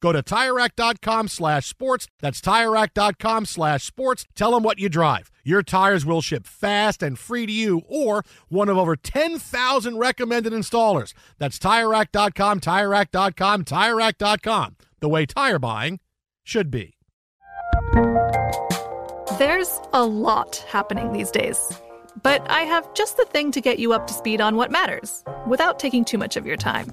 Go to TireRack.com slash sports. That's TireRack.com slash sports. Tell them what you drive. Your tires will ship fast and free to you or one of over 10,000 recommended installers. That's TireRack.com, TireRack.com, TireRack.com. The way tire buying should be. There's a lot happening these days. But I have just the thing to get you up to speed on what matters without taking too much of your time.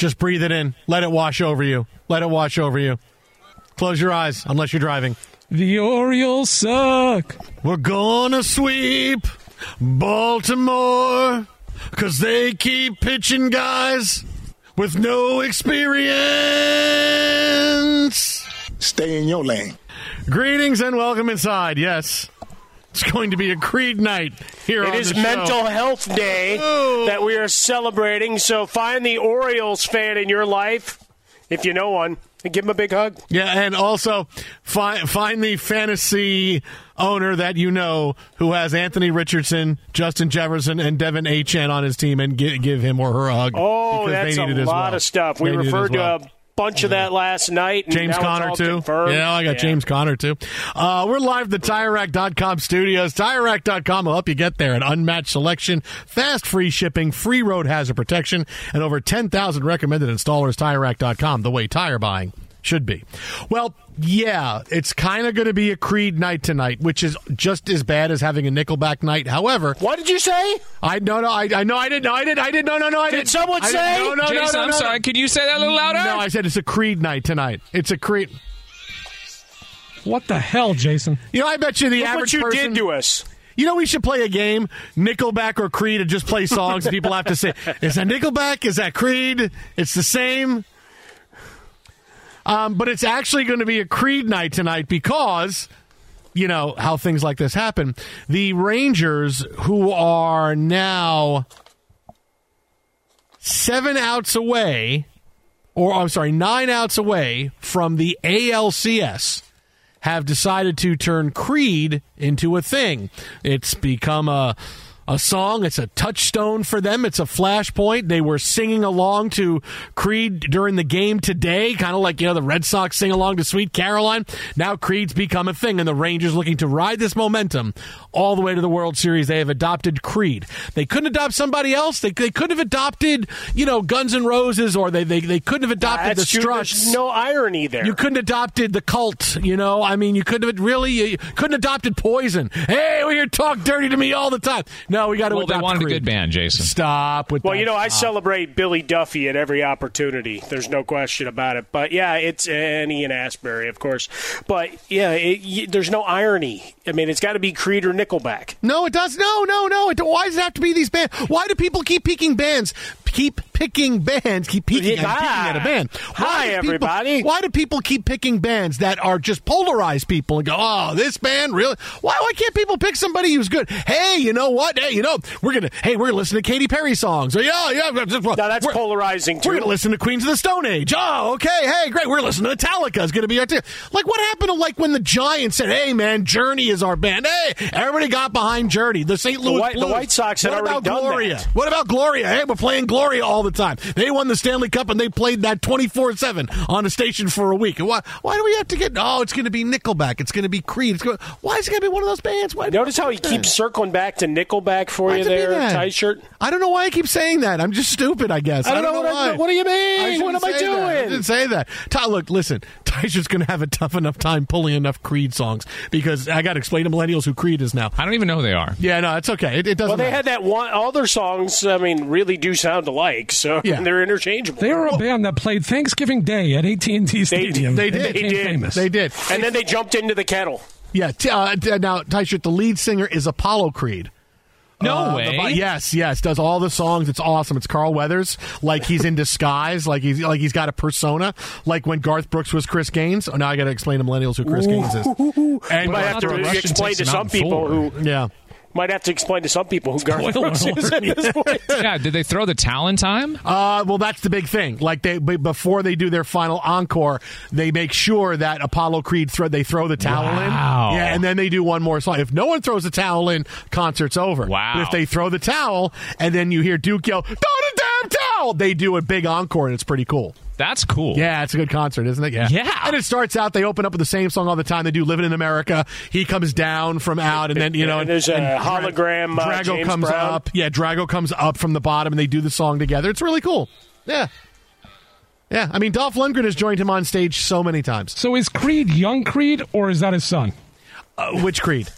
Just breathe it in. Let it wash over you. Let it wash over you. Close your eyes unless you're driving. The Orioles suck. We're gonna sweep Baltimore because they keep pitching guys with no experience. Stay in your lane. Greetings and welcome inside. Yes, it's going to be a Creed night here It on is the show. It is Mental Health Day Oh. that we are celebrating. So find the Orioles fan in your life, if you know one, and give him a big hug. Yeah, and also find find the fantasy owner that you know who has Anthony Richardson, Justin Jefferson, and De'Von Achane on his team, and give, give him or her a hug. Oh, that's a need it as lot well. of stuff. We They referred well. to a bunch of that last night. And James now it's Conner too. confirmed. Yeah, I got James Conner too. Uh, we're live at the TireRack.com studios. TireRack.com will help you get there. An unmatched selection, fast free shipping, free road hazard protection, and over 10,000 recommended installers. TireRack.com, the way tire buying should be. Well, yeah, it's kind of going to be a Creed night tonight, which is just as bad as having a Nickelback night. However, What did you say? I no no I, I no I didn't no I didn't I didn't no no no I Did didn't. someone I didn't- say? no no no Jason, no, I'm no, sorry. no. Could you say that a little louder? No, I said it's a Creed night tonight. It's a Creed. What the hell, Jason? You know, I bet you the Look average what you person. did to us. You know, we should play a game, Nickelback or Creed, and just play songs. and people have to say, "Is that Nickelback? Is that Creed?" It's the same. Um, but it's actually going to be a Creed night tonight because you know how things like this happen. The Rangers, who are now seven outs away, or I'm sorry, nine outs away from the ALCS, have decided to turn Creed into a thing. It's become a a song. It's a touchstone for them. It's a flashpoint. They were singing along to Creed during the game today, kind of like you know the Red Sox sing along to Sweet Caroline. Now Creed's become a thing, and the Rangers looking to ride this momentum all the way to the World Series. They have adopted Creed. They couldn't adopt somebody else. They, they couldn't have adopted you know Guns N' Roses, or they they, they couldn't have adopted That's the true. Struts. There's no irony there. You couldn't have adopted the cult, you know. I mean, you couldn't have really. You couldn't have adopted Poison. Hey, we hear talk dirty to me all the time. No, we got to Well, they adopt wanted Creed. a good band, Jason. Stop with Well, that. you know, I celebrate Billy Duffy at every opportunity. There's no question about it. But yeah, it's and Ian Astbury, of course. But yeah, it, y there's no irony. I mean, it's got to be Creed or Nickelback. No, it does. No, no, no. It, why does it have to be these bands? Why do people keep picking bands? Keep picking bands. Keep picking, Yeah. I'm at a band. Hi, people- everybody. why do people keep picking bands that are just polarized people and go, oh, this band really? Why? Why can't people pick somebody who's good? Hey, you know what? Hey, you know we're gonna. Hey, we're gonna listen to Katy Perry songs. Or, yeah, yeah. Now that's polarizing too. We're to listen to Queens of the Stone Age. Oh, okay. Hey, great. We're listening to Metallica. Is going to be our too. Like, what happened to like when the Giants said, "Hey, man, Journey is our band." Hey, everybody got behind Journey. The St. Louis White- the White Sox had what already about done Gloria? that. What about Gloria? Hey, we're playing Gloria. All the time. They won the Stanley Cup and they played that 24 7 on a station for a week. And why, why do we have to get, oh, it's going to be Nickelback. It's going to be Creed. It's going, why is it to be one of those bands? Why Notice how he keeps circling back to Nickelback for Why'd you there, that? tie shirt. I don't know why I keep saying that. I'm just stupid, I guess. I don't know what I- why. what do you mean? What am I say that. I doing? didn't say that. Ty, look, listen. Ty's going to have a tough enough time pulling enough Creed songs because I got to explain to millennials who Creed is now. I don't even know who they are. Yeah, no, it's okay. It, it doesn't Well, they matter. had that one. All their songs, I mean, really do sound alike. So Yeah. they're interchangeable. They were a band that played Thanksgiving Day at AT&T Stadium. they did. and They did. famous. They did. and then they jumped into the kettle. Yeah. T- uh, t- now, Ty Shirt, the lead singer is Apollo Creed. No Uh, way. the- yes, yes, does all the songs. It's awesome. It's Carl Weathers, like he's in disguise, like he's like he's got a persona, like when Garth Brooks was Chris Gaines. Oh, now I got to explain to millennials who Chris Gaines is. And You might have to explain to some people four. who yeah, might have to explain to some people who Garth Spoiler Brooks is at this point. yeah, did they throw the towel in time? Uh, well, that's the big thing. Like they before they do their final encore, they make sure that Apollo Creed throw they throw the towel Wow. in. Yeah, and then they do one more song. If no one throws the towel in, concert's over. Wow. But if they throw the towel and then you hear Duke yell, "Throw the damn towel!" They do a big encore, and it's pretty cool. That's cool. Yeah, it's a good concert, isn't it? Yeah. Yeah. And it starts out, they open up with the same song all the time. They do Living in America. He comes down from out, and then, you know. And there's a and hologram, uh, Drago James comes Brown. up. Yeah, Drago comes up from the bottom, and they do the song together. It's really cool. Yeah. Yeah. I mean, Dolph Lundgren has joined him on stage so many times. So is Creed young Creed or is that his son? Uh, which Creed?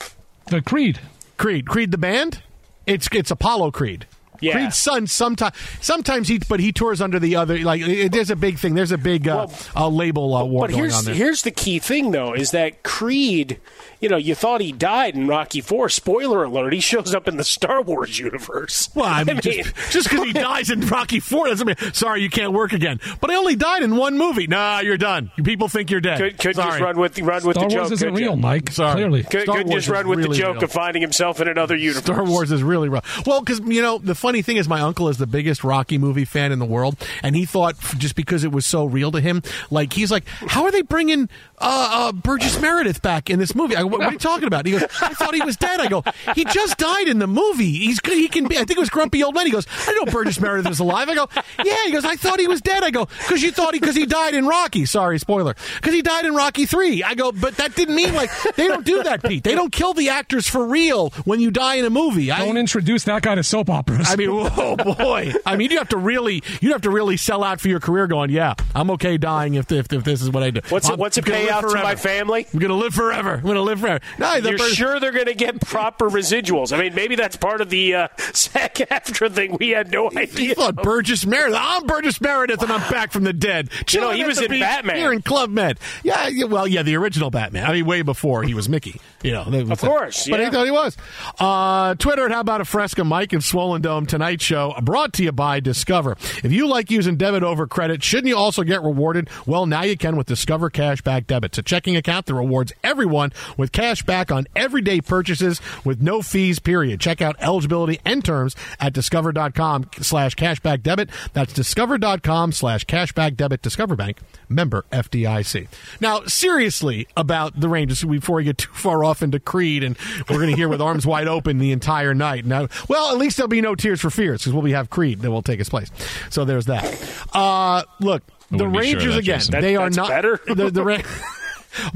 The Creed. Creed. Creed the band? It's it's Apollo Creed. Yeah. Creed's son sometimes sometimes he but he tours under the other like it, there's a big thing there's a big uh, uh, label uh, war But going here's on there. here's the key thing though is that Creed, you know, you thought he died in Rocky Four. Spoiler alert: he shows up in the Star Wars universe. Well, I mean, just just because he dies in Rocky Four doesn't mean sorry you can't work again. But I only died in one movie. Nah, you're done. People think you're dead. could, could just run with run with the Wars joke. isn't could you? real, Mike. Sorry. Clearly. Could, could just run with really the joke real. of finding himself in another universe. Star Wars is really rough. Well, because you know the funny thing is, my uncle is the biggest Rocky movie fan in the world, and he thought just because it was so real to him, like he's like, how are they bringing uh, uh, Burgess Meredith back in this movie? I what, what are you talking about? He goes, I thought he was dead. I go, he just died in the movie. He's he can be. I think it was Grumpy Old Man. He goes, I know Burgess Meredith is alive. I go, yeah. He goes, I thought he was dead. I go, because you thought he because he died in Rocky. Sorry, spoiler. Because he died in Rocky Three. I go, but that didn't mean like they don't do that, Pete. They don't kill the actors for real when you die in a movie. I, Don't introduce that guy to soap operas. I mean, oh boy! I mean, you have to really, you have to really sell out for your career. Going, yeah, I'm okay dying if if, if this is what I do. What's a, I'm what's a payout to my family? I'm gonna live forever. I'm gonna live forever. No, the You're first- sure they're going to get proper residuals? I mean, maybe that's part of the uh, SAG-AFTRA thing. We had no idea. thought Burgess Meredith. I'm Burgess Meredith, and I'm back from the dead. You know, he was in beach Batman. Here in Club Med. Yeah, well, yeah, the original Batman. I mean, way before he was Mickey. You know, of course, But yeah. he thought he was. Uh, Twitter at How About a Fresca Mike and Swollen Dome Tonight Show, brought to you by Discover. If you like using debit over credit, shouldn't you also get rewarded? Well, now you can with Discover Cashback Debit. It's a checking account that rewards everyone with cash back on everyday purchases with no fees, period. Check out eligibility and terms at discover.com slash cashback debit. That's discover.com slash cashback debit. Discover Bank, member FDIC. Now, seriously about the Rangers, before we get too far off into Creed, and we're going to hear with arms wide open the entire night. Now, well, at least there'll be no tears for fears because we'll be have Creed that will take its place. So there's that. Uh, look, the wouldn't sure Rangers again. That- they are not better? The, the Ra-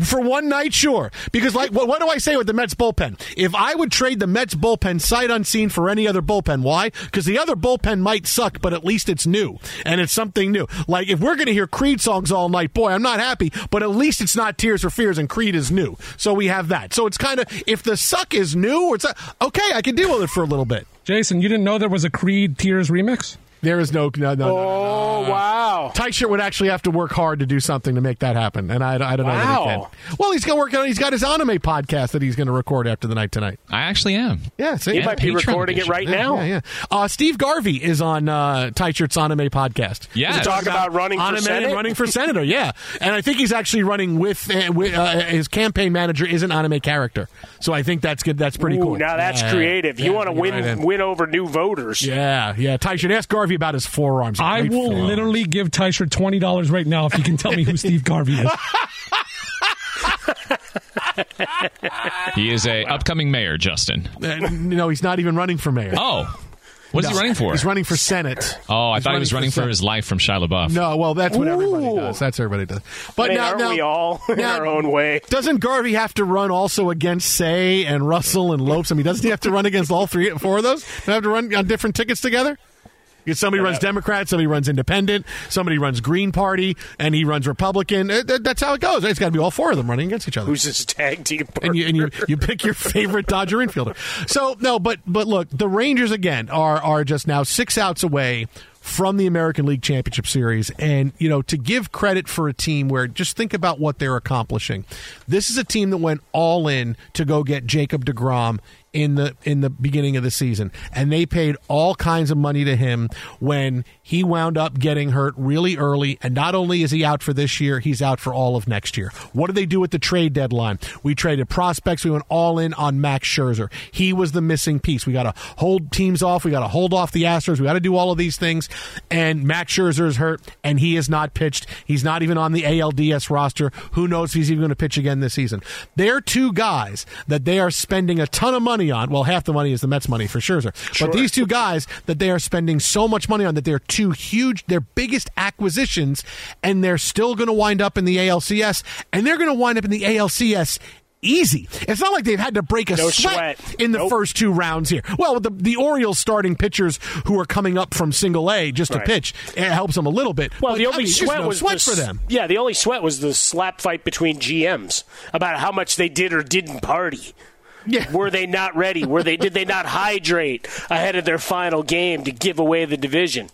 For one night, sure. Because, like, what, what do I say with the Mets bullpen? If I would trade the Mets bullpen sight unseen for any other bullpen, why? Because the other bullpen might suck, but at least it's new and it's something new. Like, if we're going to hear Creed songs all night, boy, I'm not happy, but at least it's not Tears for Fears and Creed is new. So we have that. So it's kind of, if the suck is new, or it's okay, I can deal with it for a little bit. Jason, you didn't know there was a Creed Tears remix? There is no, no, no, no, no. Oh wow! Tight shirt would actually have to work hard to do something to make that happen, and I, I don't know that he Wow. Well, he's going to work on. He's got his anime podcast that he's going to record after the night tonight. I actually am. Yeah, see, He might be Patreon recording it right yeah, now. Yeah, yeah. Uh, Steve Garvey is on uh, Tight Shirt's anime podcast. Yeah. To talk about running for anime Senate? and running for senator. Yeah, and I think he's actually running with, uh, with uh, his campaign manager is an anime character. So I think that's good. That's pretty Ooh, cool. now that's Yeah, creative. yeah, you want to win right win over new voters. Yeah, yeah. Ty should ask Garvey about his forearms. I Great will forearms. literally give Tysher twenty dollars right now if you can tell me who Steve Garvey is. He is a upcoming mayor, Justin. Uh, no, he's not even running for mayor. Oh. What's he running for? He's running for Senate. Oh, I He's thought he was running for Senate. his life from Shia LaBeouf. No, well, that's what everybody does. That's what everybody does. I But mean, now, aren't now, we all in now- our own way? Doesn't Garvey have to run also against Cey and Russell and Lopes? I mean, doesn't he have to run against all three, four of those? Do they have to run on different tickets together? Somebody runs Democrat, somebody runs Independent, somebody runs Green Party, and he runs Republican. Uh, that- That's how it goes. It's got to be all four of them running against each other Who's his tag team partner? and you and you, you pick your favorite Dodger infielder. So no, but but look, the Rangers again are are just now six outs away from the American League Championship Series, and you know to give credit for a team where just think about what they're accomplishing. This is a team that went all in to go get Jacob Degrom in the in the beginning of the season. And they paid all kinds of money to him when he wound up getting hurt really early. And not only is he out for this year he's out for all of next year. What do they do at the trade deadline? We traded prospects. We went all in on Max Scherzer. He was the missing piece. We got to hold teams off. We got to hold off the Astros. We got to do all of these things. And Max Scherzer is hurt and he is not pitched. He's not even on the ALDS roster. Who knows if he's even going to pitch again this season. They're two guys that they are spending a ton of money on. Well, half the money is the Mets money for Scherzer. But these two guys that they are spending so much money on that they're two huge, their biggest acquisitions, and they're still going to wind up in the ALCS, and they're going to wind up in the ALCS. Easy. It's not like they've had to break a No sweat, sweat. in the Nope. first two rounds here. Well, the the Orioles starting pitchers who are coming up from single A just to Right. pitch, it helps them a little bit. Well, But, the I only mean, sweat no was sweat the, for them. Yeah, the only sweat was the slap fight between GMs about how much they did or didn't party. Yeah. Were they not ready? Were they did they not hydrate ahead of their final game to give away the division?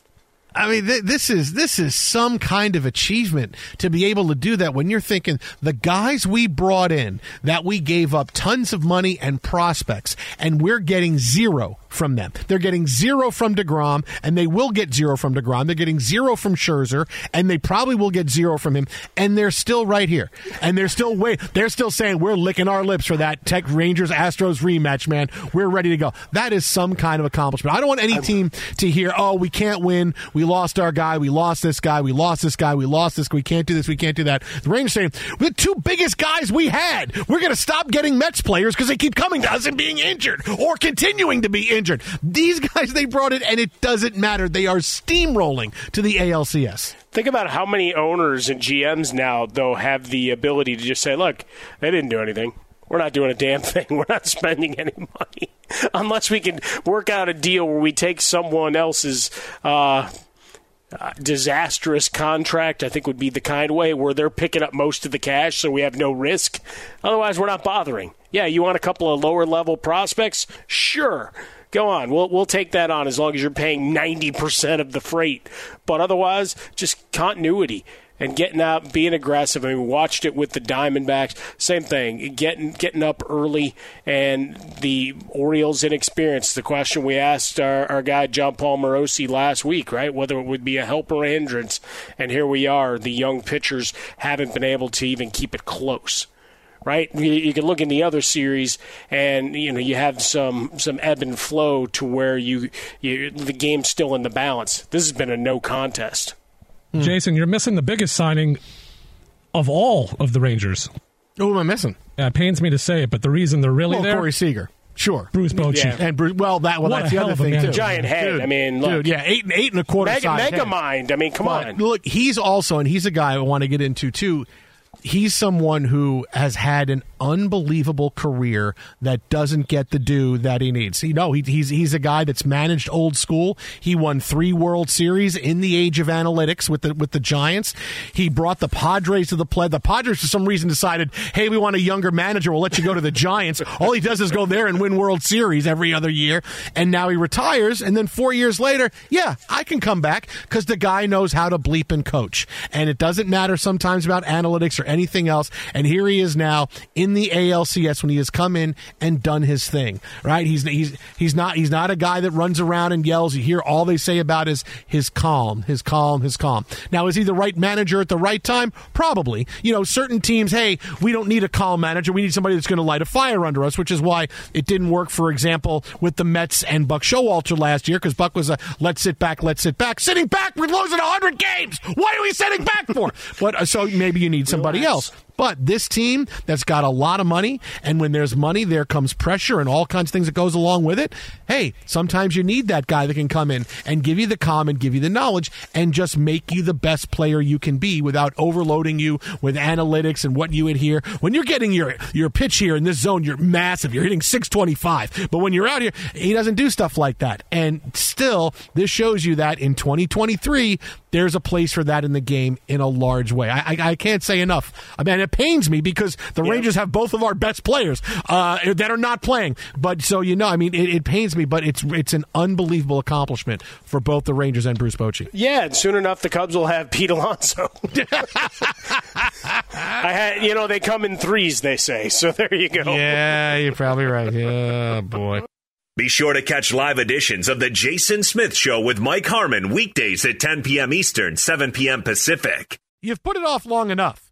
I mean, th- this is this is some kind of achievement to be able to do that. When you're thinking the guys we brought in, that we gave up tons of money and prospects, and we're getting zero from them. They're getting zero from Degrom, and they will get zero from Degrom. They're getting zero from Scherzer, and they probably will get zero from him. And they're still right here, and they're still wait. They're still saying we're licking our lips for that Tech Rangers Astros rematch, man. We're ready to go. That is some kind of accomplishment. I don't want any team to hear, oh, we can't win. We lost our guy. We lost this guy. We lost this guy. We lost this. We can't do this. We can't do that. The Rangers saying the two biggest guys we had. We're going to stop getting Mets players because they keep coming to us and being injured or continuing to be injured. These guys they brought in, and it doesn't matter. They are steamrolling to the ALCS. Think about how many owners and GMs now, though, have the ability to just say, look, they didn't do anything. We're not doing a damn thing. We're not spending any money. Unless we can work out a deal where we take someone else's uh, uh, disastrous contract, I think would be the kind way where they're picking up most of the cash so we have no risk. Otherwise, we're not bothering. Yeah, you want a couple of lower level prospects? Sure. Go on. We'll, we'll take that on as long as you're paying 90% of the freight. But otherwise, just continuity and getting out, being aggressive. I mean, we watched it with the Diamondbacks. Same thing, getting getting up early, and the Orioles' inexperience. The question we asked our, our guy Jon Paul Morosi last week, right? Whether it would be a help or a hindrance, and here we are. The young pitchers haven't been able to even keep it close right? You, you can look in the other series, and you know you have some some ebb and flow to where you, you the game's still in the balance. This has been a no contest. Hmm. Jason, you're missing the biggest signing of all of the Rangers. Who am I missing? Yeah, it pains me to say it, but the reason they're really Well, there, Corey Seager. Sure. Bruce Bochy. Yeah. And Bruce, well, that well, What that's the other thing man. too. Giant head. Dude, I mean, look. dude, yeah, eight and eight and a quarter. Mega, size mega head. mind. I mean, come But on. look, he's also, and he's a guy I want to get into too. He's someone who has had an unbelievable career that doesn't get the due that he needs. You know, he, he's he's a guy that's managed old school. He won three World Series in the age of analytics with the with the Giants. He brought the Padres to the play. The Padres, for some reason, decided, hey, we want a younger manager. We'll let you go to the Giants. All he does is go there and win World Series every other year. And now he retires. And then four years later, yeah, I can come back because the guy knows how to bleep and coach. And it doesn't matter sometimes about analytics or anything else. And here he is now in the ALCS when he has come in and done his thing. Right? He's he's he's not he's not a guy that runs around and yells. You hear all they say about is his calm, his calm, his calm. Now is he the right manager at the right time? Probably. You know, certain teams, hey, we don't need a calm manager. We need somebody that's going to light a fire under us, which is why it didn't work, for example, with the Mets and Buck Showalter last year because Buck was a let's sit back, let's sit back, sitting back. We're losing hundred games. What are we sitting back for? But uh, so maybe you need somebody. Else. But this team that's got a lot of money, and when there's money, there comes pressure and all kinds of things that goes along with it. Hey, sometimes you need that guy that can come in and give you the calm and give you the knowledge and just make you the best player you can be without overloading you with analytics and what you adhere. When you're getting your your pitch here in this zone, you're massive. You're hitting 625. But when you're out here, he doesn't do stuff like that. And still, this shows you that in 2023, there's a place for that in the game in a large way. I, I, I can't say enough. I mean, it pains me because the Rangers have both of our best players uh, that are not playing. But so you know, I mean, it, it pains me, but it's it's an unbelievable accomplishment for both the Rangers and Bruce Bochy. Yeah, and soon enough, the Cubs will have Pete Alonso. I had, you know, they come in threes, they say. So there you go. Yeah, you're probably right. Yeah, boy. Be sure to catch live editions of The Jason Smith Show with Mike Harmon weekdays at 10 p.m. Eastern, 7 p.m. Pacific. You've put it off long enough.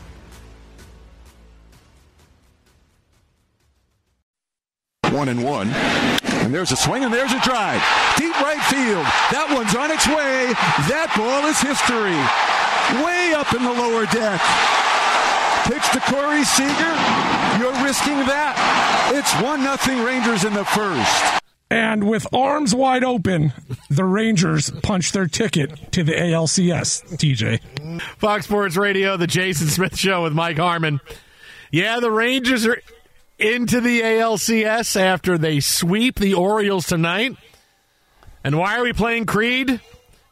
One and one. And there's a swing and there's a drive. Deep right field. That one's on its way. That ball is history. Way up in the lower deck. Pitch to Corey Seager. You're risking that. It's 1 nothing Rangers in the first. And with arms wide open, the Rangers punch their ticket to the ALCS, TJ. Fox Sports Radio, the Jason Smith Show with Mike Harmon. Yeah, the Rangers are into the ALCS after they sweep the Orioles tonight. And why are we playing Creed?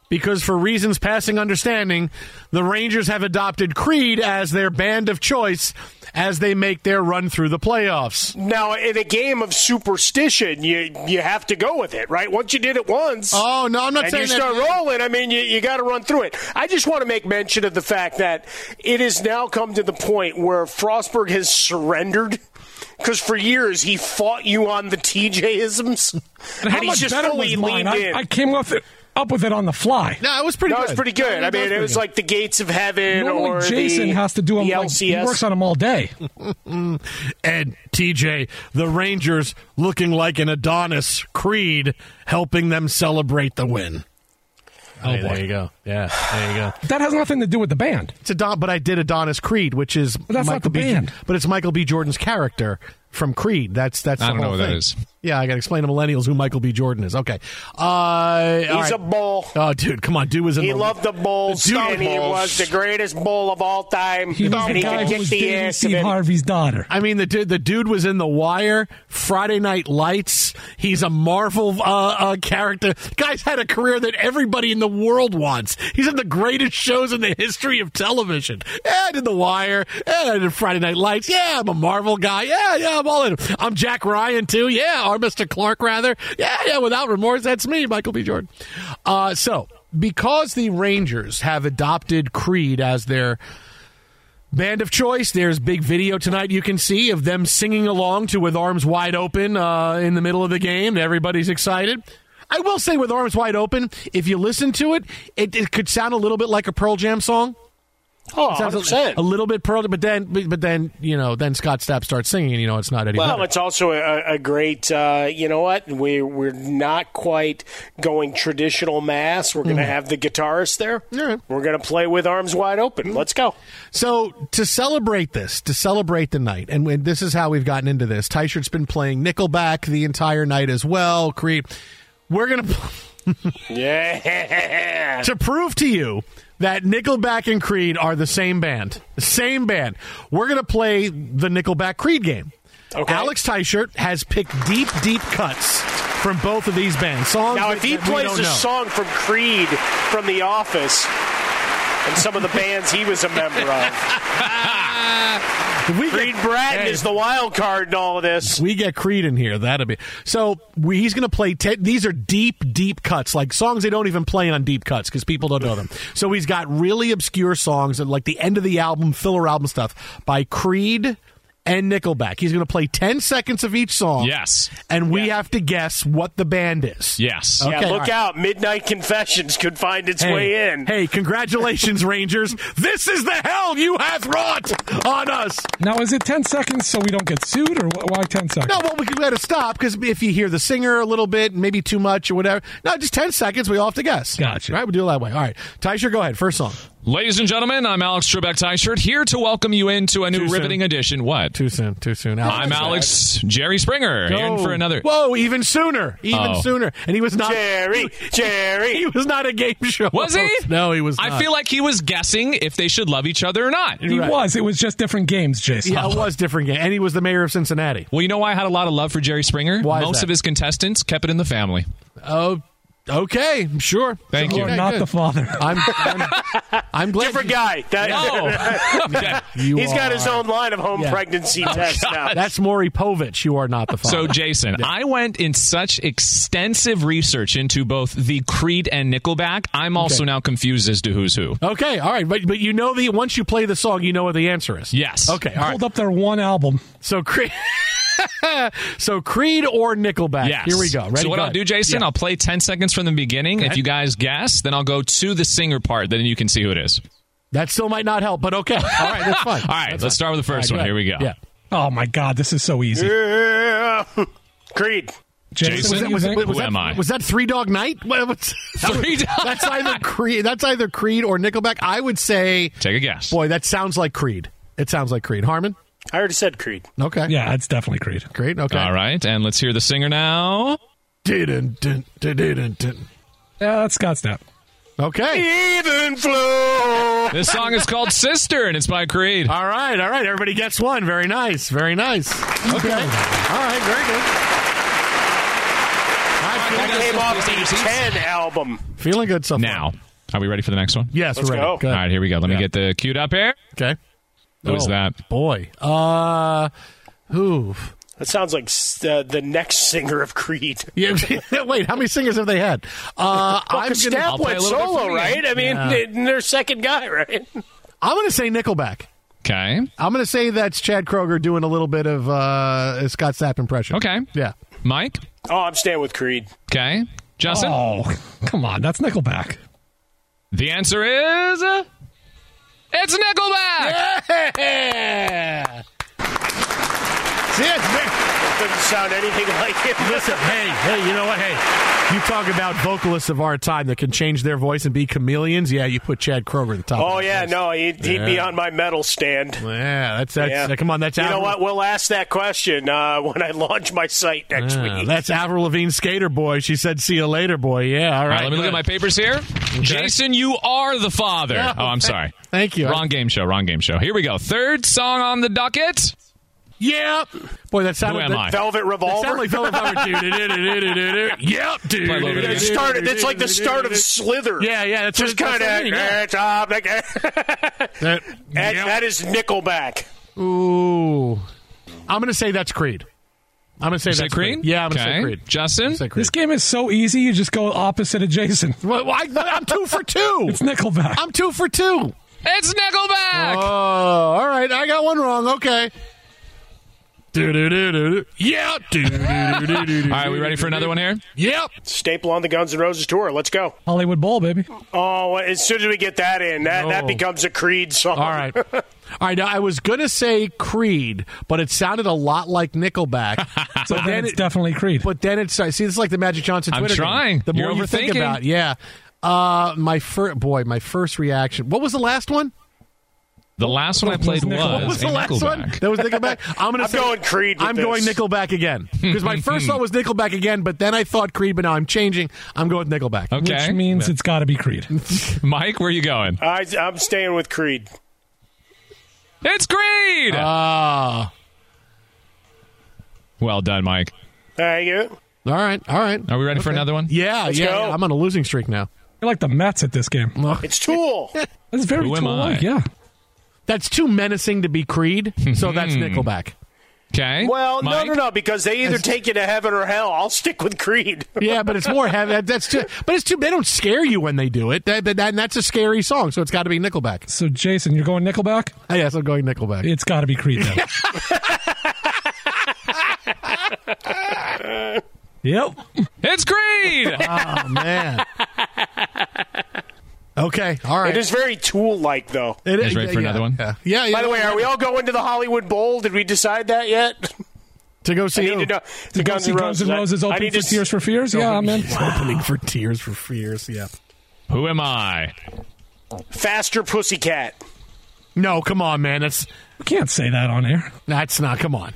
Because for reasons passing understanding, the Rangers have adopted Creed as their band of choice as they make their run through the playoffs. Now, in a game of superstition, you you have to go with it, right? Once you did it once, oh no, I'm not and saying you start that. rolling. I mean, you, you got to run through it. I just want to make mention of the fact that it has now come to the point where Frostburg has surrendered. Because for years he fought you on the TJ-isms, And and, how he's much just better fully was mine? I. I came up, it, up with it on the fly. No, it was pretty that good. was pretty good. I That mean, it was pretty like the gates of heaven, Normally, or Jason the, has to do them. the Like, he works on them all day. And TJ, the Rangers looking like an Adonis Creed, helping them celebrate the win. Oh, boy. there you go. Yeah, there you go. That has nothing to do with the band. It's a Adon, but I did Adonis Creed, which is that's not the B. band. But it's Michael B. Jordan's character from Creed. That's that's. I the don't know whole who that thing. is. Yeah, I got to explain to millennials who Michael B. Jordan is. Okay, uh, He's a bull. Oh, dude, come on, dude was in He the, loved the Bulls, Dude, and he was the greatest bull of all time. He was and the he guy could who kick was the dating Steve. Harvey's daughter. I mean, the dude, the dude was in The Wire, Friday Night Lights. He's a Marvel uh, uh, character. Guy's had a career that everybody in the world wants. He's in the greatest shows in the history of television. Yeah, I did The Wire. Yeah, I did Friday Night Lights. Yeah, I'm a Marvel guy. Yeah, yeah, I'm all in. I'm Jack Ryan too. Yeah, or Mr. Clark rather. Yeah, yeah. Without remorse, that's me, Michael B. Jordan. Uh, so because the Rangers have adopted Creed as their Band of choice. There's big video tonight you can see of them singing along to "With Arms Wide Open" uh, in the middle of the game. Everybody's excited. I will say, "With Arms Wide Open," if you listen to it, it, it could sound a little bit like a Pearl Jam song. Oh, It a- 100%. a little bit Pearl, but then, but, then you know, then Scott Stapp starts singing, and you know, it's not Eddie. Well, Vedder. it's also a, a great. Uh, you know what? We we're not quite going traditional mass. We're going to Mhm. have the guitarist there. Right. We're going to play with arms wide open. Let's go. So to celebrate this, to celebrate the night, and when, this is how we've gotten into this. Tyshert's been playing Nickelback the entire night as well. Creed. We're gonna. Yeah. to prove to you that Nickelback and Creed are the same band, same band, we're going to play the Nickelback Creed game. Okay. Alex Tyshirt has picked deep, deep cuts from both of these bands. Songs Now, if he plays a know. song from Creed from The Office and some of the bands he was a member of, we Creed Bratton Hey. is the wild card in all of this. We get Creed in here. That'll be so. We, he's going to play. Te- these are deep, deep cuts, like songs they don't even play on deep cuts because people don't know them. So he's got really obscure songs and like the end of the album, filler album stuff by Creed and Nickelback. He's going to play ten seconds of each song. Yes. and we have to guess what the band is. Yes. Okay, yeah, look right. out. Midnight Confessions could find its Hey, way in. Hey, congratulations, Rangers! This is the hell you have wrought on us. Now, is it 10 seconds so we don't get sued, or why 10 seconds? No, well, we got to stop because if you hear the singer a little bit, maybe too much or whatever. No, just 10 seconds. We all have to guess. Gotcha. Right? We'll do it that way. All right. Tysher, go ahead. First song. Ladies and gentlemen, I'm Alex Trebek Tyshirt here to welcome you into a new Too soon. riveting edition. What? Too soon. Too soon. I'm Alex Jerry Springer in for another. Whoa, even sooner. Even Oh. sooner. And he was not. Jerry, Jerry. He was not a game show. Was he? No, he was not. I feel like he was guessing if they should love each other or not. He Right. was. It was just different games, Jason. Yeah, it was different game. And he was the mayor of Cincinnati. Well, you know why I had a lot of love for Jerry Springer? Why is Most that? of his contestants kept it in the family. Oh, okay. Sure. Thank You you. Okay, not good. the father. I'm, I'm, I'm glad. Different guy. That- Oh, okay. You He's got his own line of home Yeah. pregnancy oh, tests now. That's Maury Povich. You are not the father. So, Jason, I went in such extensive research into both the Creed and Nickelback. I'm also Okay. now confused as to who's who. Okay, all right, but but you know the once you play the song, you know what the answer is. Yes. Okay, all right. Hold up their one album. So Creed, so Creed or Nickelback. Yes. Here we go. Ready? so what Go I'll ahead. do, Jason, Yeah. I'll play 10 seconds from the beginning. If you guys guess, then I'll go to the singer part. Then you can see who it is. that still might not help, but okay. All right, that's fine. All right, That's let's fine. start with the first All one. Here we go. Yeah. Oh, my God. This is so easy. Yeah. Creed. Jason, what do you Was, think? was, was Who that, am I? was that Three Dog Night? What, what's, that Three was- Dog- That's either Creed. That's either Creed or Nickelback. I would say, Take a guess. boy, that sounds like Creed. It sounds like Creed. Harmon. I already said Creed. Okay. Yeah, it's definitely Creed. Creed. Okay. All right, and let's hear the singer now. Yeah, that's Scott Stapp. Okay. Even flow. This song is called Sister, and it's by Creed. All right, all right. Everybody gets one. Very nice. Very nice. Okay. All right, very good. All right, That Please came off the seats. 10 album. feeling good so far. Now, are we ready for the next one? Yes, Let's we're ready. go. Good. All right, here we go. Let me get the queued up here. Okay. Who is Oh, that? Boy. Uh, who? That sounds like uh, the next singer of Creed. Yeah, wait, how many singers have they had? Uh, Well, I'm 'cause gonna, Stapp I'll play went a solo, right? I mean, Yeah. they- they're second guy, right? I'm going to say Nickelback. Okay. I'm going to say that's Chad Kroeger doing a little bit of uh, a Scott Stapp impression. Okay. Yeah. Mike? Oh, I'm staying with Creed. Okay. Justin? Oh, come on. That's Nickelback. The answer is. It's Nickelback! Yeah. See, it's very- Doesn't sound anything like him. Listen, hey, hey, you know what? Hey, You talk about vocalists of our time that can change their voice and be chameleons. Yeah, you put Chad Kroeger at the top. Oh of that yeah, list. no, he'd, he'd be on my metal stand. Yeah, that's that's. Yeah. Come on, that's you know what? We'll ask that question uh, when I launch my site next Yeah, week. that's Avril Lavigne, skater boy. She said, "See you later, boy." Yeah, all All right. right, let me look at my papers here. Jason, you are the father. Yeah, oh, I'm sorry. Thank you. Wrong game show. Wrong game show. Here we go. Third song on the docket. Yeah, boy, that sounded. Who am that, I? Velvet That Revolver. sounded like Velvet Revolver. Yep, dude. Play a little bit of It started. It's like the start of Slither. Yeah, yeah, that's just kind that's what I mean, of. yeah. That- That, yep. that is Nickelback. Ooh, I'm gonna say that's Creed. I'm gonna say Say that's Creed? Yeah, I'm gonna Okay. say Creed. Justin? Say Creed. This game is so easy. You just go opposite of Jason. Well, I, I'm two for two. It's Nickelback. I'm two for two. It's Nickelback. Oh, all right. I got one wrong. Okay. Yeah. All right, we ready for another one here? Yep. Staple on the Guns N' Roses tour. Let's go. Hollywood Bowl, baby. Oh, as soon as we get that in, that, that No. becomes a Creed song. All right. All right. Now, I was going to say Creed, but it sounded a lot like Nickelback. So but then it's definitely Creed. But then it's, see, this is like the Magic Johnson I'm Twitter game. trying. The more You're you think overthinking. about it, yeah. Uh, my first, boy, my first reaction. What was the last one? The last one I played was, Nickelback. What was a the last Nickelback. one? That was Nickelback. I'm going I'm to going Creed with I'm going. Nickelback again because my first thought was Nickelback again, but then I thought Creed, but now I'm changing. I'm going with Nickelback. Okay. Which means it's got to be Creed. Mike, where are you going? I, I'm staying with Creed. It's Creed. Ah, well done, Mike. There you all right, all right. Are we ready for another one? Yeah, Let's yeah, go. yeah. I'm on a losing streak now. You're like the Mets at this game. It's Tool. That's very Who tool-like, I? Yeah. That's too menacing to be Creed, so mm-hmm. that's Nickelback. Okay. well, Mike? no, no, no, because they either take you to heaven or hell. I'll stick with Creed. Yeah, but it's more heavy. that- That's too, but it's too. They don't scare you when they do it. That, that, that- that's a scary song, so it's got to be Nickelback. So, Jason, you're going Nickelback? Oh, yes, I'm going Nickelback. It's got to be Creed then. yep. It's Creed. oh man. Okay, all right. It is very Tool-like, though. It is You guys ready for yeah, another one? Yeah, yeah. yeah By the way, are we all going to the Hollywood Bowl? Did we decide that yet? to go I see need who? to know. To The go see Guns N' Roses I- I open need for to Tears for Fears? Yeah, I'm in. opening for Tears for Fears. Yeah. Who am I? Faster Pussycat. No, come on, man. That's You can't say that on air. that's not. Come on.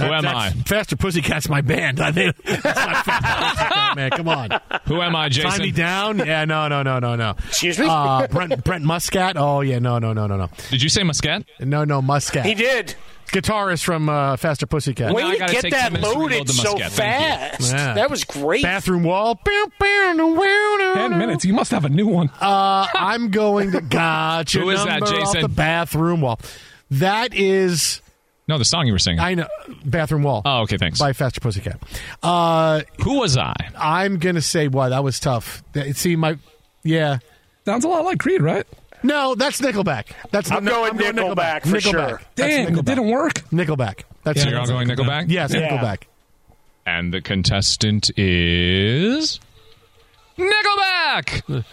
Who am I? Faster Pussycat's my band. I think that's not Faster Pussycat, man. Come on. Who am I, Jason? Tie me down? Yeah, no, no, no, no, no. Excuse me? Uh, Brent Brent Muscat. Oh yeah, no, no, no, no, no, Did you say Muscat? no, no. Muscat. He did. Guitarist from uh, Faster Pussycat. Way I to get that 10 minutes to reload loaded so Muscat. Thank you. fast. Yeah. That was great. Bathroom wall. Ten minutes. You must have a new one. Uh, I'm going to gotcha. Who is that, number off Jason? the bathroom wall. That is No, the song you were singing. I know bathroom wall. oh, okay, thanks. by Faster Pussycat. Uh, Who was I? I'm gonna say, wow, that was tough. That- See, my, yeah, Sounds a lot like Creed, right? no, that's Nickelback. That's I'm no, going Nickelback for Nickelback. sure. That's Dang, Nickelback. it didn't work. Nickelback. That's So you're all going Nickelback? Yes, Yeah. Nickelback. And the contestant is Nickelback.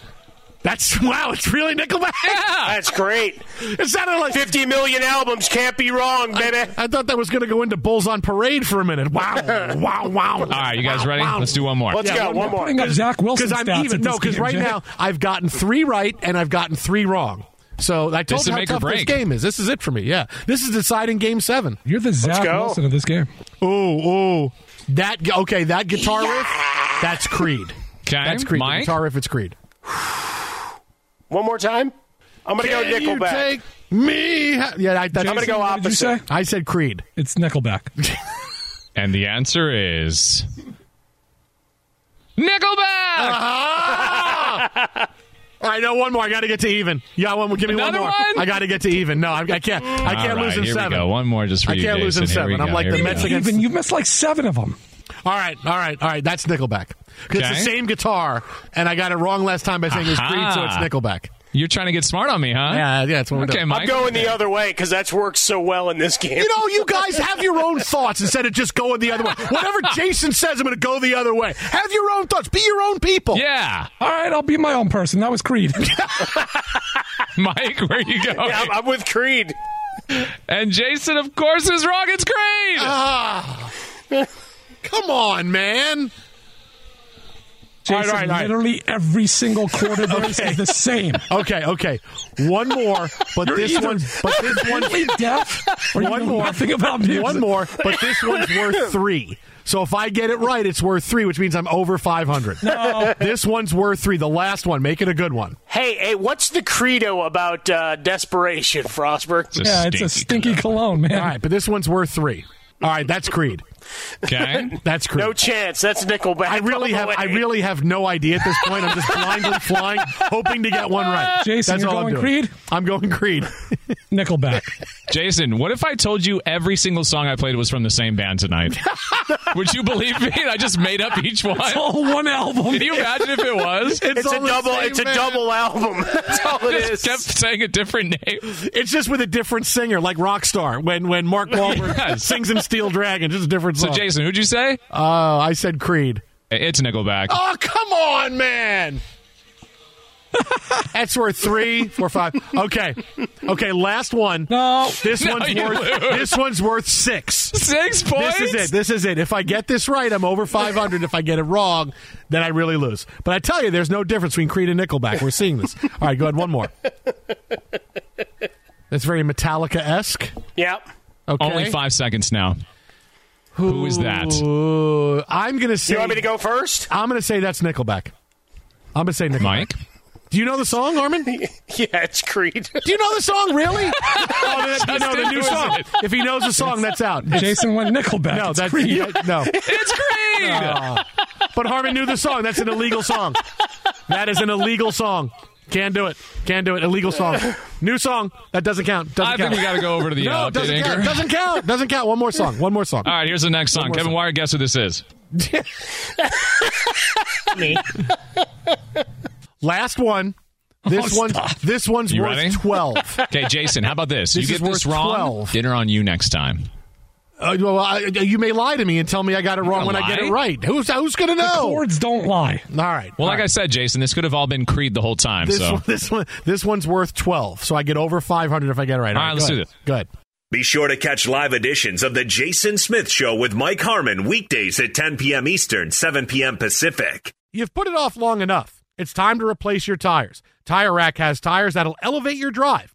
That's wow. It's really Nickelback. Yeah. That's great. It sounded like 50 million albums can't be wrong, baby. I thought that was going to go into Bulls on Parade for a minute. Wow, wow, wow. All right, you guys ready? Let's do one more. Let's Yeah, go. one One more. more. Putting up Zach Wilson Because I'm stats even. at No, because right Jay. now I've gotten three right and I've gotten three wrong. So I told This you how tough this game is. This is it for me. Yeah, this is deciding game seven. You're the Zach. Wilson of this game. Oh, oh, that okay? That guitar riff, that's Creed. Okay, That's Creed. The guitar riff, it's Creed. One more time. I'm going to go Can you Nickelback. take me? Yeah, I, that's, I'm going to go What did you say? opposite. I said Creed. It's Nickelback. And the answer is Nickelback. All right, no, one more. I got to get to even. Yeah, one more. Give me Another one more. one? I got to get to even. No, I, I can't. I can't All right, lose in here seven. we go. One more just for I you, can't lose in Jason. Here we seven. I'm go, like here the we Mets go. against. Even you missed like seven of them. All right, all right, all right. That's Nickelback. 'Cause it's the same guitar, and I got it wrong last time by saying it was Creed, so it's Aha. Nickelback. You're trying to get smart on me, huh? Yeah, yeah, that's what we're Okay, doing. Mike. I'm going the other way because that's worked so well in this game. You know, you guys have your own thoughts instead of just going the other way. Whatever Jason says, I'm going to go the other way. Have your own thoughts. Be your own people. Yeah. All right, I'll be my own person. That was Creed. Mike, where you going? Yeah, I'm, I'm with Creed. And Jason, of course, is wrong. It's Creed. Ah. Come on, man. Jason, all right, all right. literally every single quarter verse Okay. is the same. Okay, okay. One more, but You're this either one, but this one, deaf or you one know more, nothing about music. one more, but this one's worth three. So if I get it right, it's worth three, which means I'm over 500. No. This one's worth three. The last one, make it a good one. Hey, hey, what's the credo about uh, desperation, Frostberg? Yeah, it's a stinky cologne, man. All right, but this one's worth three. All right, that's Creed. Okay. That's Creed. No chance. That's Nickelback. I really have. the I really have no idea at this point. I'm just blindly flying, hoping to get one right. Jason, That's you're all I'm going doing. Creed? I'm going Creed. Nickelback. Jason, what if I told you every single song I played was from the same band tonight? Would you believe me? I just made up each one. It's all one album. Can you imagine if it was? It's, all a double. same It's a double album. That's all it Just is. kept saying a different name. It's just with a different singer, like Rockstar. When when Mark Wahlberg Yes. sings in Steel Dragon, just a different So. Jason, who'd you say? Oh, I said Creed. It's Nickelback. Oh, come on, man. That's worth three, four, five. Okay, okay. Last one. No. This No, one's you worth. lose. This one's worth six. Six points. This is it. This is it. If I get this right, I'm over 500. if I get it wrong, then I really lose. But I tell you, there's no difference between Creed and Nickelback. We're seeing this. All right, go ahead. One more. That's very Metallica esque. Yep. Okay. Only five seconds now. Who is that? Ooh, I'm gonna say. You want me to go first? I'm gonna say that's Nickelback. I'm gonna say Nickelback. Mike? Do you know the song, Harmon? Yeah, it's Creed. Do you know the song, really? oh, then, no, the new song. If he knows the song, that's out. It's- Jason went Nickelback. no, It's that's Creed. yeah, no. It's Creed. Uh, but Harmon knew the song. That's an illegal song. That is an illegal song. Can't do it. Can't do it. Illegal song. New song. That doesn't count. Doesn't I count. think we got to go over to the no, uh, it doesn't update count. Doesn't count. Doesn't count. One more song. One more song. All right, here's the next song. Kevin song. Wire, guess who this is? Me. Last one. This Oh, one. stop. This one's You worth ready? twelve. Okay, Jason, how about this? This you get this wrong, 12. dinner on you next time. Uh, well, I, you may lie to me and tell me I got it wrong when gonna I get it right. Who's who's going to know? The Chords don't lie. All right. Well, all like I said, Jason, this could have all been Creed the whole time. this so one, this one, this one's worth twelve, so I get over five hundred if I get it right. All right, let's go do ahead. this. Good. Be sure to catch live editions of The Jason Smith Show with Mike Harmon weekdays at 10 p.m. Eastern, 7 p.m. Pacific. You've put it off long enough. It's time to replace your tires. Tire Rack has tires that'll elevate your drive.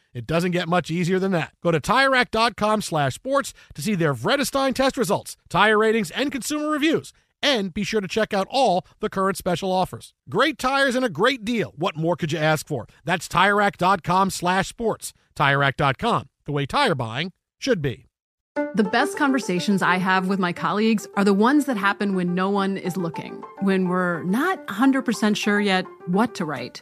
It doesn't get much easier than that. Go to TireRack.com slash sports to see their Vredestein test results, tire ratings, and consumer reviews. And be sure to check out all the current special offers. Great tires and a great deal. What more could you ask for? That's TireRack.com slash sports. TireRack.com, the way tire buying should be. The best conversations I have with my colleagues are the ones that happen when no one is looking, when we're not 100% sure yet what to write.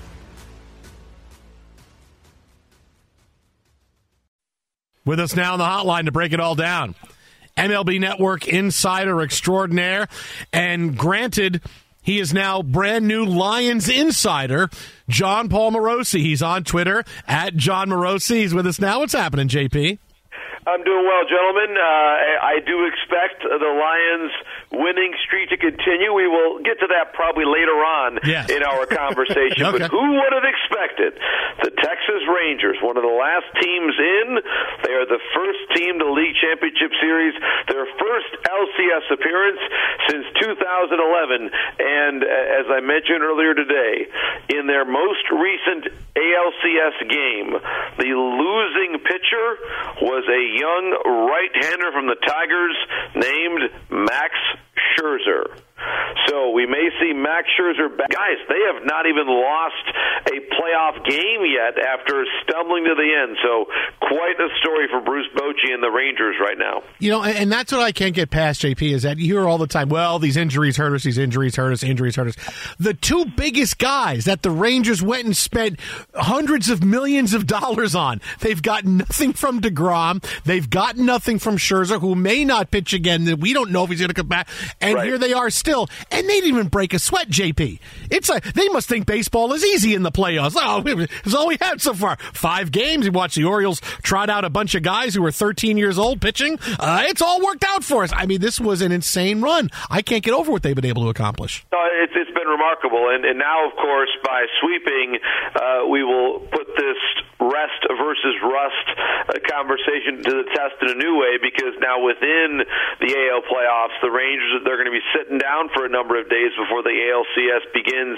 With us now on the hotline to break it all down. MLB Network insider extraordinaire. And granted, He is now brand new Lions insider, Jon Paul Morosi. He's on Twitter at Jon Morosi. He's with us now. What's happening, JP? I'm doing well, gentlemen. Uh, I do expect the Lions' winning streak to continue. We will get to that probably later on yes. in our conversation. okay. But who would have expected the Texas Rangers, one of the last teams in? They are the first team to league championship series, their first LCS appearance since 2011. And uh, as I mentioned earlier today, in their most recent ALCS game, the losing pitcher was a young right-hander from the Tigers named Max Scherzer. So we may see Max Scherzer back. Guys, they have not even lost a playoff game yet after stumbling to the end. So quite a story for Bruce Bochy and the Rangers right now. You know, and that's what I can't get past, JP, is that you hear all the time, well, these injuries hurt us, these injuries hurt us, injuries hurt us. The two biggest guys that the Rangers went and spent hundreds of millions of dollars on, they've got nothing from DeGrom. They've got nothing from Scherzer, who may not pitch again. We don't know if he's going to come back. And Right. here they are still, and they didn't even break a sweat, JP. It's like they must think baseball is easy in the playoffs. Oh, it's all we had so far. Five games. You watch the Orioles trot out a bunch of guys who were 13 years old pitching. Uh, it's all worked out for us. I mean, this was an insane run. I can't get over what they've been able to accomplish. No, it's, it's been remarkable. And, and now, of course, by sweeping, uh, we will put this rest versus rust uh, conversation to the test in a new way because now within the AL playoffs, the Rangers, they're going to be sitting down for a number of days before the ALCS begins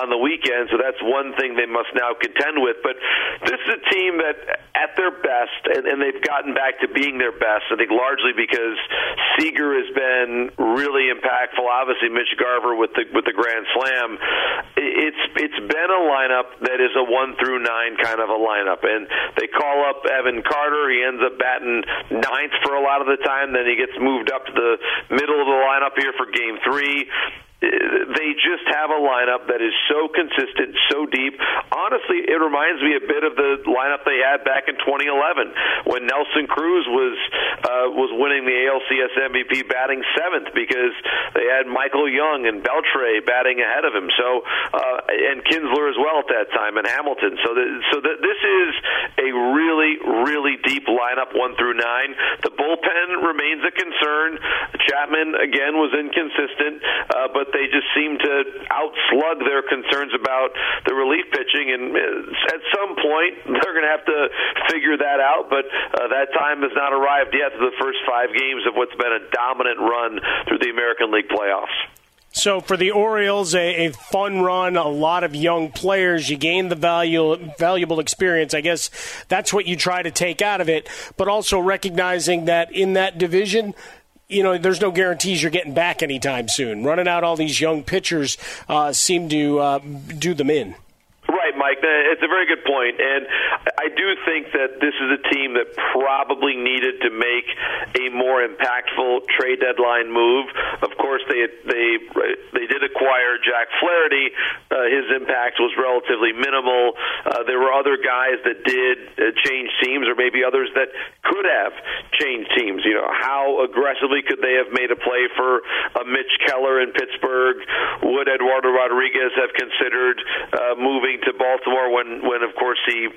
on the weekend. So that's one thing they must now contend with. But this is a team that, at their best, and, and they've gotten back to being their best, I think largely because Seager has been really impactful. Obviously, Mitch Garver with the with the grand slam. It's it's been a lineup that is a one through nine kind of a lineup, and they call up Evan Carter. He ends up batting ninth for a lot of the time. Then he gets moved up to the middle of the lineup here for Game Three they just have a lineup that is so consistent, so deep. Honestly, it reminds me a bit of the lineup they had back in 2011 when Nelson Cruz was uh, was winning the ALCS MVP, batting seventh because they had Michael Young and Beltre batting ahead of him. So uh, and Kinsler as well at that time, and Hamilton. So that, so that this is a really really deep lineup, one through nine. The bullpen remains a concern. Chapman again was inconsistent, uh, but they just seem to outslug their concerns about the relief pitching. And uh, at some point, they're going to have to figure that out. But uh, that time has not arrived yet the first five games of what's been a dominant run through the American League playoffs. So for the Orioles, a, a fun run, a lot of young players. You gain the value, valuable experience. I guess that's what you try to take out of it. But also recognizing that in that division, you know, there's no guarantees you're getting back anytime soon. Running out all these young pitchers uh, seem to uh, do them in. Mike. It's a very good point, and I do think that this is a team that probably needed to make a more impactful trade deadline move. Of course, they they they did acquire Jack Flaherty. Uh, his impact was relatively minimal. Uh, there were other guys that did uh, change teams, or maybe others that could have changed teams. You know, how aggressively could they have made a play for a Mitch Keller in Pittsburgh? Would Eduardo Rodriguez have considered uh, moving to Baltimore when, when of course he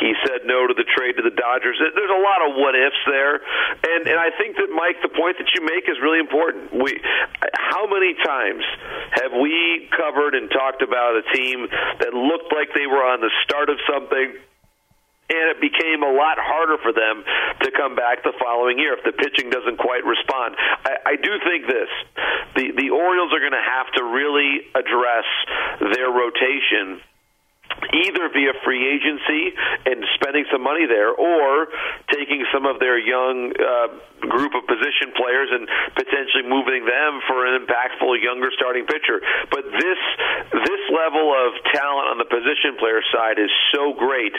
he said no to the trade to the Dodgers. There's a lot of what ifs there, and and I think that Mike, the point that you make is really important. We how many times have we covered and talked about a team that looked like they were on the start of something? and it became a lot harder for them to come back the following year if the pitching doesn't quite respond. I, I do think this: the the Orioles are going to have to really address their rotation either via free agency and spending some money there or taking some of their young uh, group of position players and potentially moving them for an impactful younger starting pitcher. But this this level of talent on the position player side is so great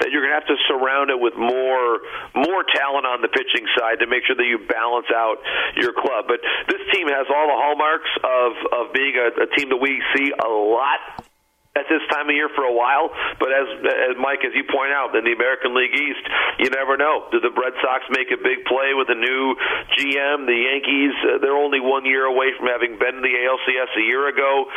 that you're going to have to surround it with more more talent on the pitching side to make sure that you balance out your club. But this team has all the hallmarks of of being a, a team that we see a lot at this time of year for a while. But as, as Mike, as you point out, in the American League East, you never know. Do the Red Sox make a big play with a new GM? The Yankees, uh, they're only one year away from having been to the ALCS a year ago.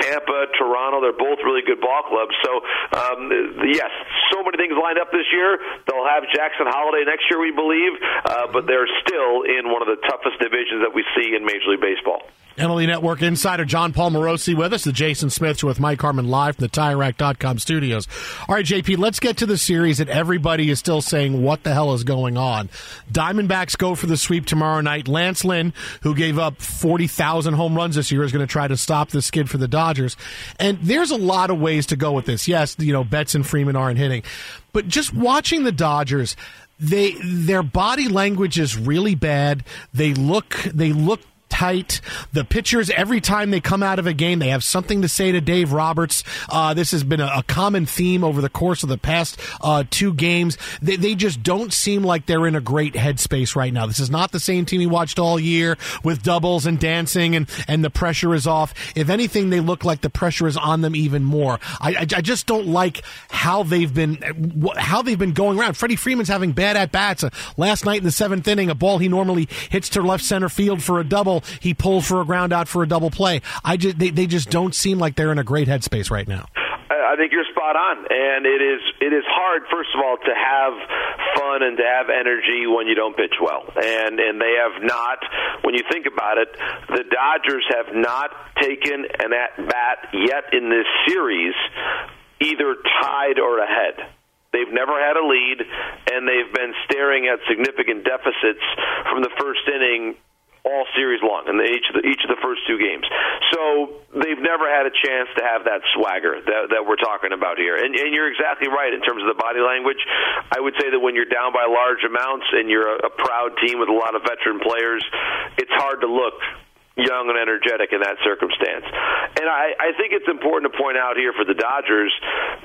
Tampa, Toronto, they're both really good ball clubs. So, um, yes, so many things lined up this year. They'll have Jackson Holliday next year, we believe, uh, but they're still in one of the toughest divisions that we see in Major League Baseball. MLB Network insider Jon Paul Morosi with us, the Jason Smiths with Mike Harmon live from the TireRack.com studios. All right, JP, let's get to the series that everybody is still saying, what the hell is going on? Diamondbacks go for the sweep tomorrow night. Lance Lynn, who gave up 40,000 home runs this year, is going to try to stop the skid for the Dodgers. And there's a lot of ways to go with this. Yes, you know, Betts and Freeman aren't hitting. But just watching the Dodgers, they their body language is really bad. They look they look tight. The pitchers, every time they come out of a game, they have something to say to Dave Roberts. Uh, this has been a, a, common theme over the course of the past uh, two games. They, they, just don't seem like they're in a great headspace right now. This is not the same team we watched all year with doubles and dancing, and, and the pressure is off. If anything, they look like the pressure is on them even more. I, I, I just don't like how they've been how they've been going around. Freddie Freeman's having bad at bats. Uh, last night in the seventh inning, a ball he normally hits to left center field for a double he pulls for a ground out for a double play. I just they, they just don't seem like they're in a great headspace right now. I think you're spot on, and it is it is hard. First of all, to have fun and to have energy when you don't pitch well, and and they have not. When you think about it, the Dodgers have not taken an at bat yet in this series, either tied or ahead. They've never had a lead, and they've been staring at significant deficits from the first inning all series long in the, each of the each of the first two games. So they've never had a chance to have that swagger that, that we're talking about here. And, and you're exactly right in terms of the body language. I would say that when you're down by large amounts and you're a, a proud team with a lot of veteran players, it's hard to look young and energetic in that circumstance. And I, I think it's important to point out here for the Dodgers,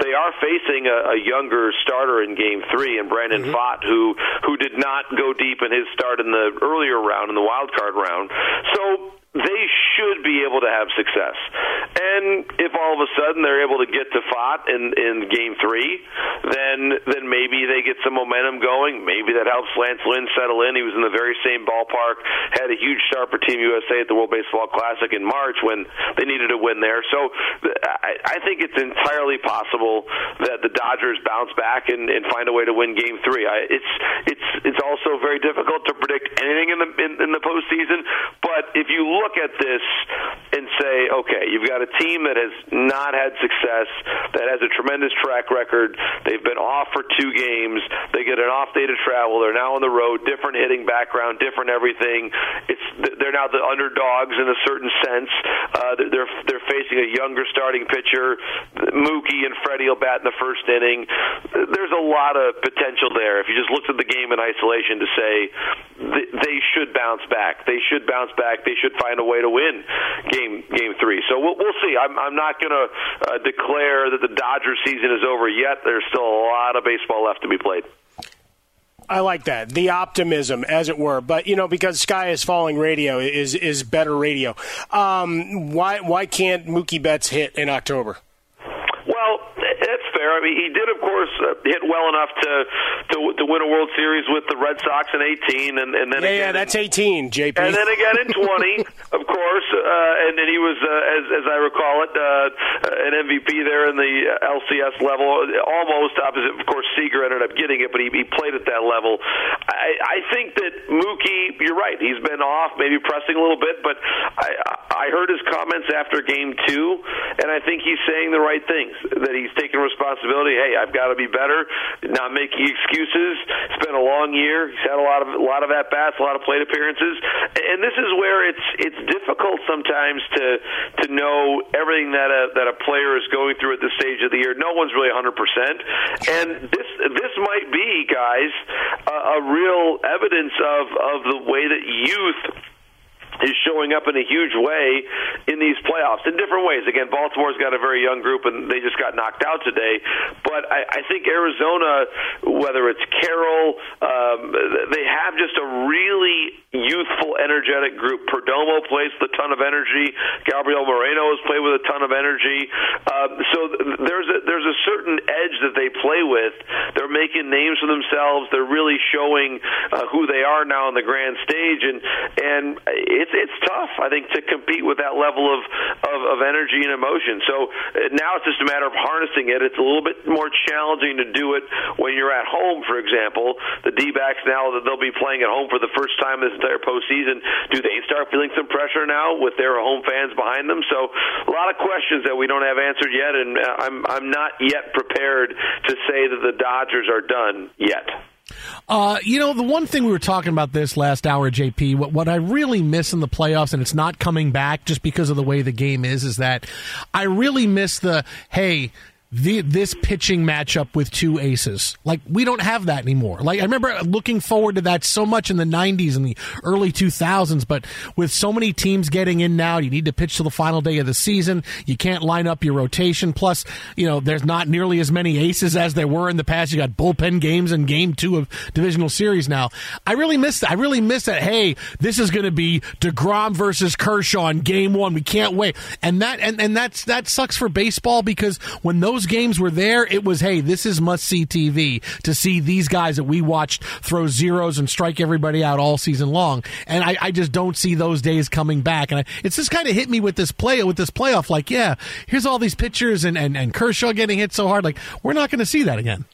they are facing a, a younger starter in Game Three, and Brandon mm-hmm. Pfaadt, who who did not go deep in his start in the earlier round, in the wild card round. So they should be able to have success. And if all of a sudden they're able to get to Pfaadt in, in game three, then then maybe they get some momentum going. Maybe that helps Lance Lynn settle in. He was in the very same ballpark, had a huge start for Team USA at the World Baseball Classic in March when they needed a win there. So I, I think it's entirely possible that the Dodgers bounce back and, and find a way to win game three. I, it's it's it's also very difficult to predict anything in the in, in the postseason, but if you look at this and say, okay, you've got a team that has not had success, that has a tremendous track record. They've been off for two games. They get an off day to travel. They're now on the road, different hitting background, different everything. It's they're now the underdogs in a certain sense. Uh, they're they're facing a younger starting pitcher. Mookie and Freddie will bat in the first inning. There's a lot of potential there. If you just looked at the game in isolation to say they should bounce back, they should bounce back. They should find find a way to win game game three. So we'll, we'll see. I'm, I'm not going to uh, declare that the Dodgers season is over yet. There's still a lot of baseball left to be played. I like that the optimism, as it were. But you know, because Sky is Falling Radio is is better radio. Um, why why can't Mookie Betts hit in October? Fair. I mean, he did, of course, uh, hit well enough to, to to win a World Series with the Red Sox in 18, and, and then yeah, again yeah, that's 18, JP, and then again in 20, of course, uh, and then he was, uh, as as I recall it, uh, an MVP there in the LCS level, almost opposite. Of course, Seager ended up getting it, but he, he played at that level. I, I think that Mookie, you're right. He's been off, maybe pressing a little bit, but I I heard his comments after Game Two, and I think he's saying the right things. That he's taking responsibility. Hey, I've got to be better. Not making excuses. It's been a long year. He's had a lot of a lot of at bats, a lot of plate appearances, and this is where it's it's difficult sometimes to to know everything that a that a player is going through at this stage of the year. No one's really 100 percent, and this this might be, guys, a, a real evidence of of the way that youth is showing up in a huge way in these playoffs in different ways. Again, Baltimore's got a very young group and they just got knocked out today. But I, I think Arizona, whether it's Carroll, um, they have just a really youthful, energetic group. Perdomo plays with a ton of energy. Gabriel Moreno has played with a ton of energy. Um, so there's a, there's a certain edge that they play with. They're making names for themselves. They're really showing uh, who they are now on the grand stage, and and it's it's tough, I think, to compete with that level of, of, of energy and emotion. So uh, now it's just a matter of harnessing it. It's a little bit more challenging to do it when you're at home, for example. The D backs now that they'll be playing at home for the first time this entire postseason, do they start feeling some pressure now with their home fans behind them? So a lot of questions that we don't have answered yet, and uh, I'm I'm not yet prepared to say that the Dodgers are done yet. Uh, you know, the one thing we were talking about this last hour, JP, what, what I really miss in the playoffs, and it's not coming back just because of the way the game is, is that I really miss the, hey, the, this pitching matchup with two aces. Like we don't have that anymore. Like I remember looking forward to that so much in the 90s and the early 2000s, but with so many teams getting in now, you need to pitch to the final day of the season. You can't line up your rotation. Plus, you know, there's not nearly as many aces as there were in the past. You got bullpen games and game 2 of divisional series now. I really miss that. I really miss that. Hey, this is going to be DeGrom versus Kershaw in game 1. We can't wait. And that and and that's that sucks for baseball because when those those games were there, it was, hey, this is must see TV to see these guys that we watched throw zeros and strike everybody out all season long. And I, I just don't see those days coming back. And I, it's just kind of hit me with this play, with this playoff. Like, yeah, here's all these pitchers and, and, and Kershaw getting hit so hard. Like, we're not going to see that again.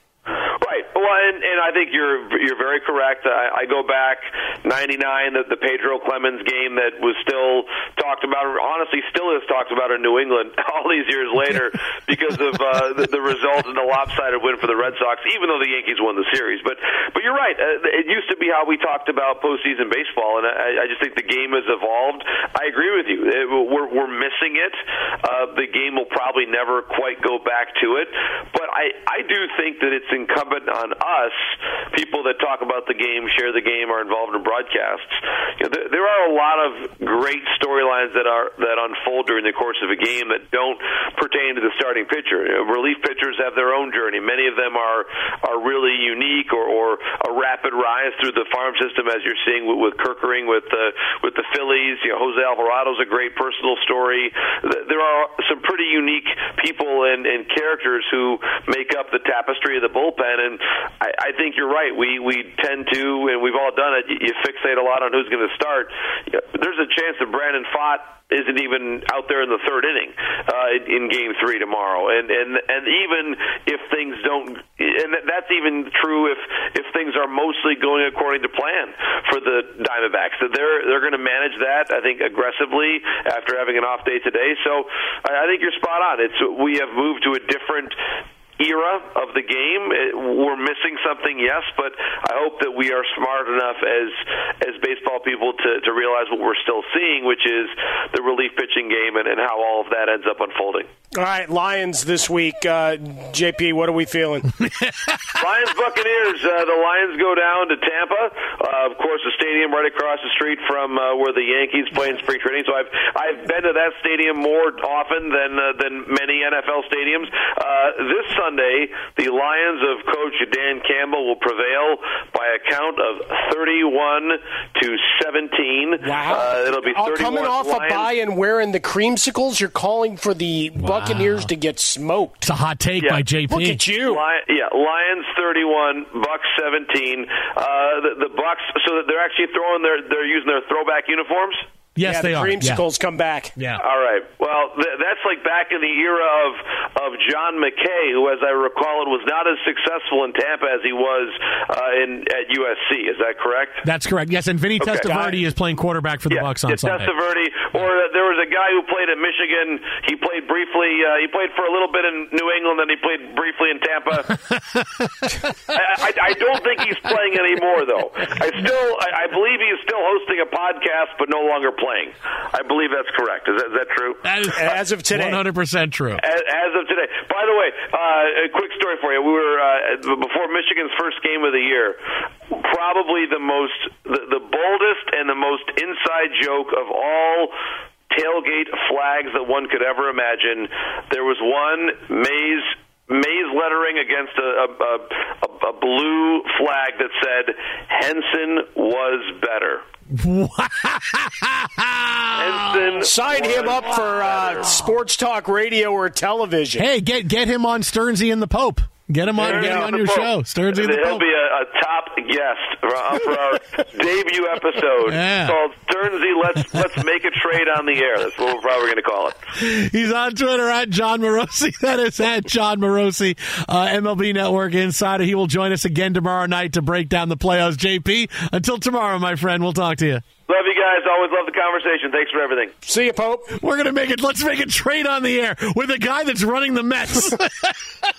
And, and I think you're you're very correct. I, I go back '99, the, the Pedro Clemens game that was still talked about. Honestly, still is talked about in New England all these years later because of uh, the, the result and the lopsided win for the Red Sox. Even though the Yankees won the series, but but you're right. Uh, it used to be how we talked about postseason baseball, and I, I just think the game has evolved. I agree with you. It, we're we're missing it. Uh, the game will probably never quite go back to it, but I I do think that it's incumbent on on us, people that talk about the game, share the game, are involved in broadcasts. You know, there, there are a lot of great storylines that are that unfold during the course of a game that don't pertain to the starting pitcher. You know, relief pitchers have their own journey. Many of them are are really unique or, or a rapid rise through the farm system, as you're seeing with, with Kerkering with the with the Phillies. You know, Jose Alvarado's a great personal story. There are some pretty unique people and, and characters who make up the tapestry of the bullpen, and I, I think you're right. We we tend to, and we've all done it. You, fixate a lot on who's going to start. There's a chance that Brandon Pfaadt isn't even out there in the third inning uh, in Game Three tomorrow, and and and even if things don't, and that's even true if if things are mostly going according to plan for the Diamondbacks. That they're they're going to manage that, I think, aggressively after having an off day today. So I, I think you're spot on. It's we have moved to a different era of the game. We're missing something, yes, but I hope that we are smart enough as as baseball people to, to realize what we're still seeing, which is the relief pitching game and, and how all of that ends up unfolding. All right, Lions this week. Uh, JP, what are we feeling? Lions Buccaneers. Uh, the Lions go down to Tampa. Uh, of course, the stadium right across the street from uh, where the Yankees play in spring training. So I've I've been to that stadium more often than uh, than many NFL stadiums. Uh, this Sunday, the Lions of Coach Dan Campbell will prevail by a count of thirty-one to seventeen. Wow! Uh, it'll be All coming off Lions. a bye and wearing the creamsicles. You're calling for the Wow. Buccaneers to get smoked. It's a hot take Yeah. by JP. Look at you. Lion, yeah, Lions 31, Bucks 17. Uh, the, the Bucks, so that they're actually throwing their, they're using their throwback uniforms. Yes, yeah, they the are. creamsicles come back. Yeah. All right. Well, th- that's like back in the era of of John McKay, who, as I recall, it was not as successful in Tampa as he was uh, in at USC. Is that correct? That's correct. Yes, and Vinny Okay. Testaverde is playing quarterback for the yeah, Bucks on yeah, Sunday. Testaverde, or uh, there was a guy who played at Michigan. He played briefly. Uh, he played for a little bit in New England, then he played briefly in Tampa. I, I, I don't think he's playing anymore, though. I still, I, I believe he's still hosting a podcast, but no longer playing. Playing. I believe that's correct. Is that, is that true? That is as of today. 100% true. As, as of today. By the way, uh, a quick story for you. We were uh, before Michigan's first game of the year. Probably the most, the, the boldest and the most inside joke of all tailgate flags that one could ever imagine. There was one maize maize lettering against a, a, a, a blue flag that said Henson was better. Henson Sign him up for uh, sports talk radio or television. Hey, get get him on Stearnsy and the Pope. Get him on, get him go. on your show, Stearnsy and the He'll Pope. be a, a top guest for, uh, for our debut episode Yeah. called Stearnsy. Let's let's make a trade on the air. That's what we're probably going to call it. He's on Twitter at Jon Morosi. That is at Jon Morosi, uh, MLB Network Insider. He will join us again tomorrow night to break down the playoffs. JP, until tomorrow, my friend, we'll talk to you. Love you guys. Always love the conversation. Thanks for everything. See you, Pope. We're gonna make it. Let's make a trade on the air with a guy that's running the Mets.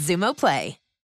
Xumo Play.